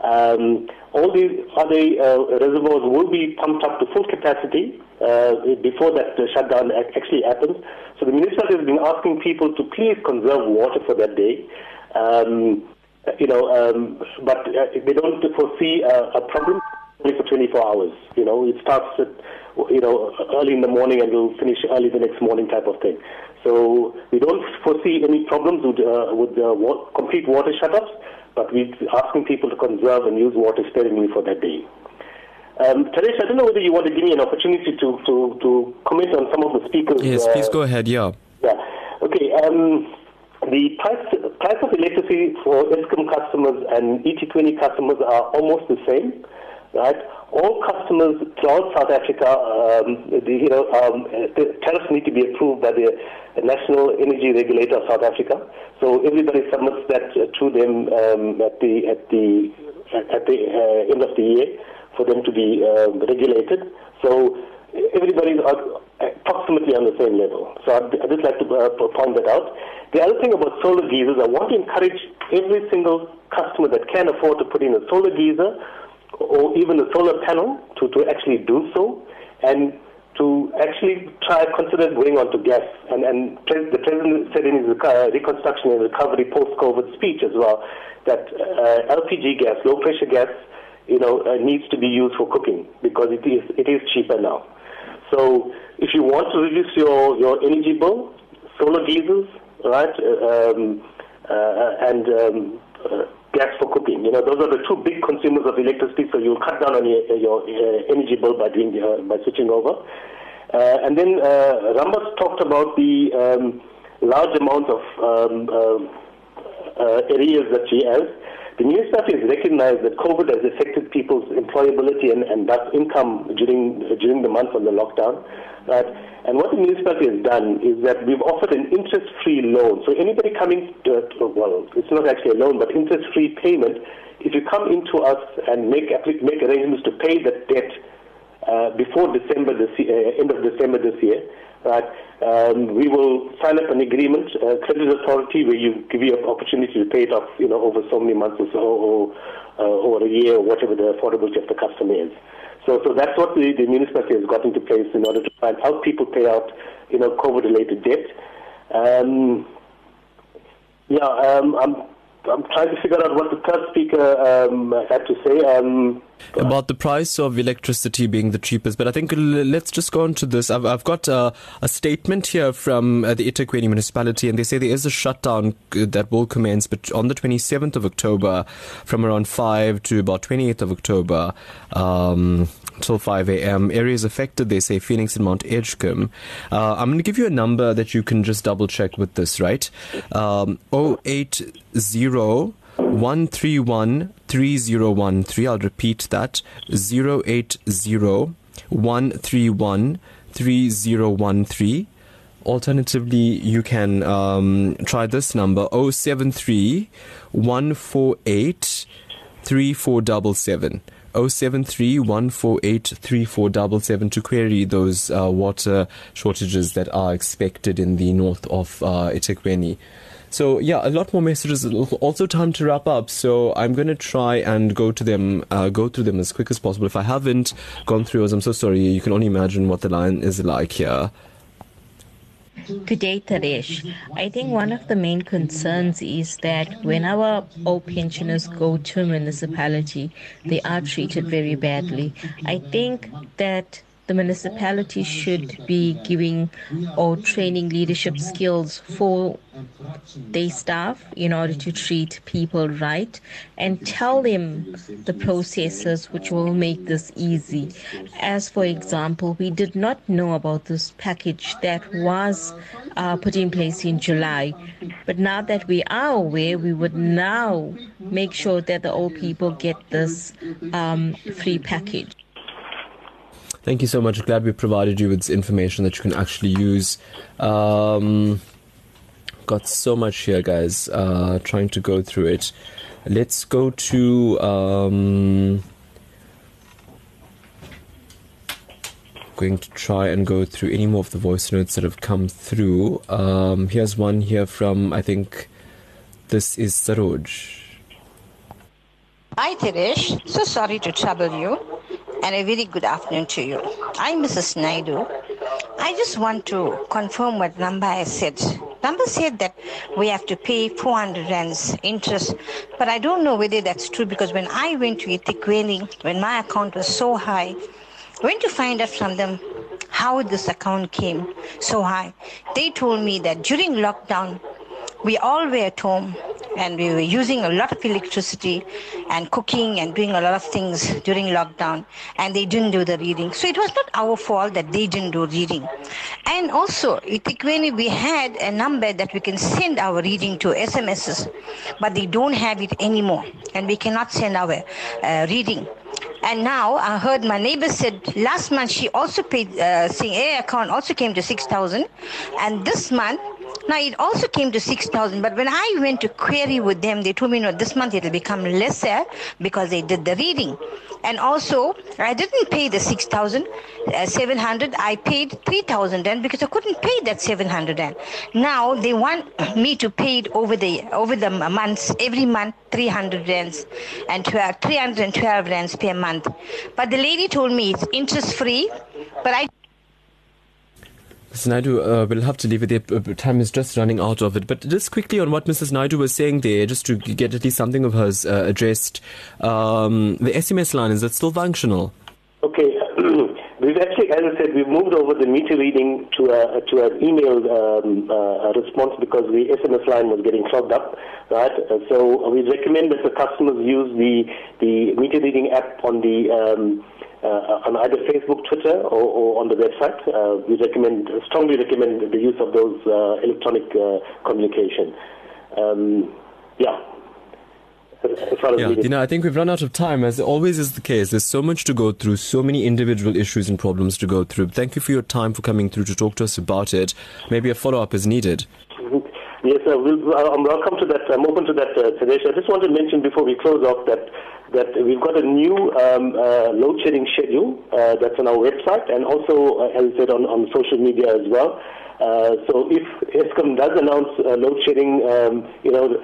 Um, all the other uh, reservoirs will be pumped up to full capacity uh, before that uh, shutdown actually happens. So the municipality has been asking people to please conserve water for that day. Um, you know, um, but uh, they don't foresee a, a problem only for 24 hours. You know, it starts at you know early in the morning and will finish early the next morning type of thing. So we don't foresee any problems with uh, with uh, wa- complete water shutoffs, but we're asking people to conserve and use water sparingly for that day. Um, Taresh, I don't know whether you want to give me an opportunity to, to, to comment on some of the speakers. Yes, uh, please go ahead, yeah. yeah. Okay. Um, the price, price of electricity for Eskom customers and eThekwini customers are almost the same, right? All customers throughout South Africa, um, the, you know, um, the tariffs need to be approved by the National Energy Regulator of South Africa. So everybody submits that uh, to them um, at the at the at the uh, end of the year for them to be uh, regulated. So everybody is approximately on the same level. So I'd, I'd just like to uh, point that out. The other thing about solar geysers, I want to encourage every single customer that can afford to put in a solar geyser or even a solar panel to, to actually do so and to actually try consider going on to gas. And, and the president said in his reconstruction and recovery post-COVID speech as well that uh, LPG gas, low-pressure gas, you know, uh, needs to be used for cooking because it is it is cheaper now. So if you want to reduce your, your energy bill, solar geysers, right, uh, um, uh, and um, uh, gas for cooking. You know, those are the two big consumers of electricity. So you'll cut down on your, your uh, energy bill by doing uh, by switching over. Uh, and then uh, Rambas talked about the um, large amount of um, uh, uh, areas that she has. The municipality has recognized that COVID has affected people's employability and, and thus income during during the month of the lockdown. Right? And what the municipality has done is that we've offered an interest-free loan. So anybody coming, to, to, well, it's not actually a loan, but interest-free payment. If you come into us and make make arrangements to pay that debt uh, before December this year, uh, end of December this year, right? Um, we will sign up an agreement, uh, credit authority, where you give you an opportunity to pay it off, you know, over so many months or so, or, uh, or a year, or whatever the affordability of the customer is. So, so that's what the, the municipality has got into place in order to try and help people pay out, you know, COVID-related debt. Um, yeah, um, I'm I'm trying to figure out what the third speaker um, had to say. Um, about the price of electricity being the cheapest. But I think let's just go on to this. I've, I've got uh, a statement here from uh, the eThekwini municipality, and they say there is a shutdown uh, that will commence but on the 27th of October from around 5 to about 28th of October. Um, till 5 a.m. Areas affected, they say Phoenix and Mount Edgecombe. Uh, I'm going to give you a number that you can just double check with this, right? Um, 080 131 3013. I'll repeat that 080 131 3013. Alternatively, you can um, try this number 073 148 3477. 073 148 3477 to query those uh, water shortages that are expected in the north of uh, eThekwini. So yeah, a lot more messages. Also, time to wrap up. So I'm to try and go to them, uh, go through them as quick as possible. If I haven't gone through, as I'm so sorry, you can only imagine what the line is like here. Good day, Taresh. I think one of the main concerns is that when our old pensioners go to municipality, they are treated very badly. I think that the municipality should be giving or training leadership skills for their staff in order to treat people right and tell them the processes which will make this easy. As for example, we did not know about this package that was uh, put in place in July, but now that we are aware, we would now make sure that the old people get this um, free package. Thank you so much. Glad we provided you with information that you can actually use. Um, got so much here, guys. Uh, trying to go through it. Let's go to. Um, going to try and go through any more of the voice notes that have come through. Um, here's one here from, I think, this is Saroj. Hi, Taresh. So sorry to trouble you, and a very good afternoon to you. I'm Mrs. Naidu. I just want to confirm what Namba has said. Namba said that we have to pay 400 rands interest, but I don't know whether that's true because when I went to eThekwini, when my account was so high, went to find out from them how this account came so high. They told me that during lockdown, we all were at home and we were using a lot of electricity and cooking and doing a lot of things during lockdown. And they didn't do the reading. So it was not our fault that they didn't do reading. And also eThekwini we had a number that we can send our reading to smss but they don't have it anymore. And we cannot send our uh, reading. And now I heard my neighbor said last month she also paid, uh, Air account also came to 6,000. And this month, now it also came to 6,000. But when I went to query with them, they told me, no, this month it will become lesser because they did the reading. And also, I didn't pay the 6,700. Uh, I paid 3,000 and because I couldn't pay that 700 and now they want me to pay it over the over the months every month 300 rands and 12, 312 rands per month. But the lady told me it's interest free, but I Mrs. Naidu, uh, we'll have to leave it there. Uh, Time is just running out of it. But just quickly on what Mrs. Naidu was saying there, just to get at least something of hers uh, addressed. Um, the SMS line, is it still functional? Okay. we've actually, as I said, we've moved over the meter reading to a to an email um, uh, response because the SMS line was getting clogged up, right? Uh, so we recommend that the customers use the the meter reading app on the um, uh, on either Facebook, Twitter, or, or on the website. Uh, we recommend strongly recommend the use of those uh, electronic uh, communication. Um, yeah. Yeah, Deena, I think we've run out of time, as always is the case. There's so much to go through, so many individual issues and problems to go through. Thank you for your time for coming through to talk to us about it. Maybe a follow up is needed. Yes, uh, we'll, I'm welcome to that. I'm open to that, uh. I just want to mention before we close off that that we've got a new um, uh, load shedding schedule uh, that's on our website and also, uh, as I said, on, on social media as well. Uh, so if Eskom does announce uh, load shedding, um, you know,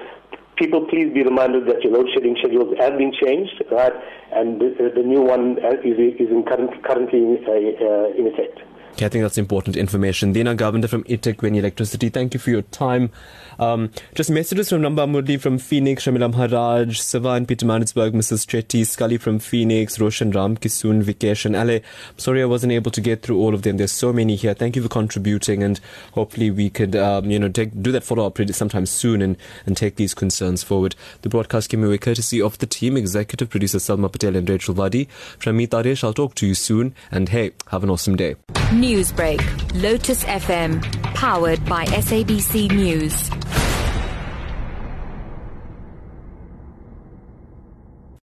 people please be reminded that your load shedding schedules have been changed, right? And the, the new one is, is in current, currently uh, uh, in effect. Okay, I think that's important information. Deena Govender from eThekwini Electricity, thank you for your time. Um, just messages from Namba Murli from Phoenix, Shamila Maharaj, Siva in Pietermaritzburg, Mrs. Chetty, Scully from Phoenix, Roshan Ram, Kisun, Vikesh, and Ale. Sorry I wasn't able to get through all of them. There's so many here. Thank you for contributing, and hopefully we could, um, you know, take, do that follow up sometime soon and, and take these concerns forward. The broadcast came away courtesy of the team, executive producer Salma Patel and Rachel Vadi. From me, Taresh, I'll talk to you soon, and hey, have an awesome day. Newsbreak, Lotus FM, powered by SABC News.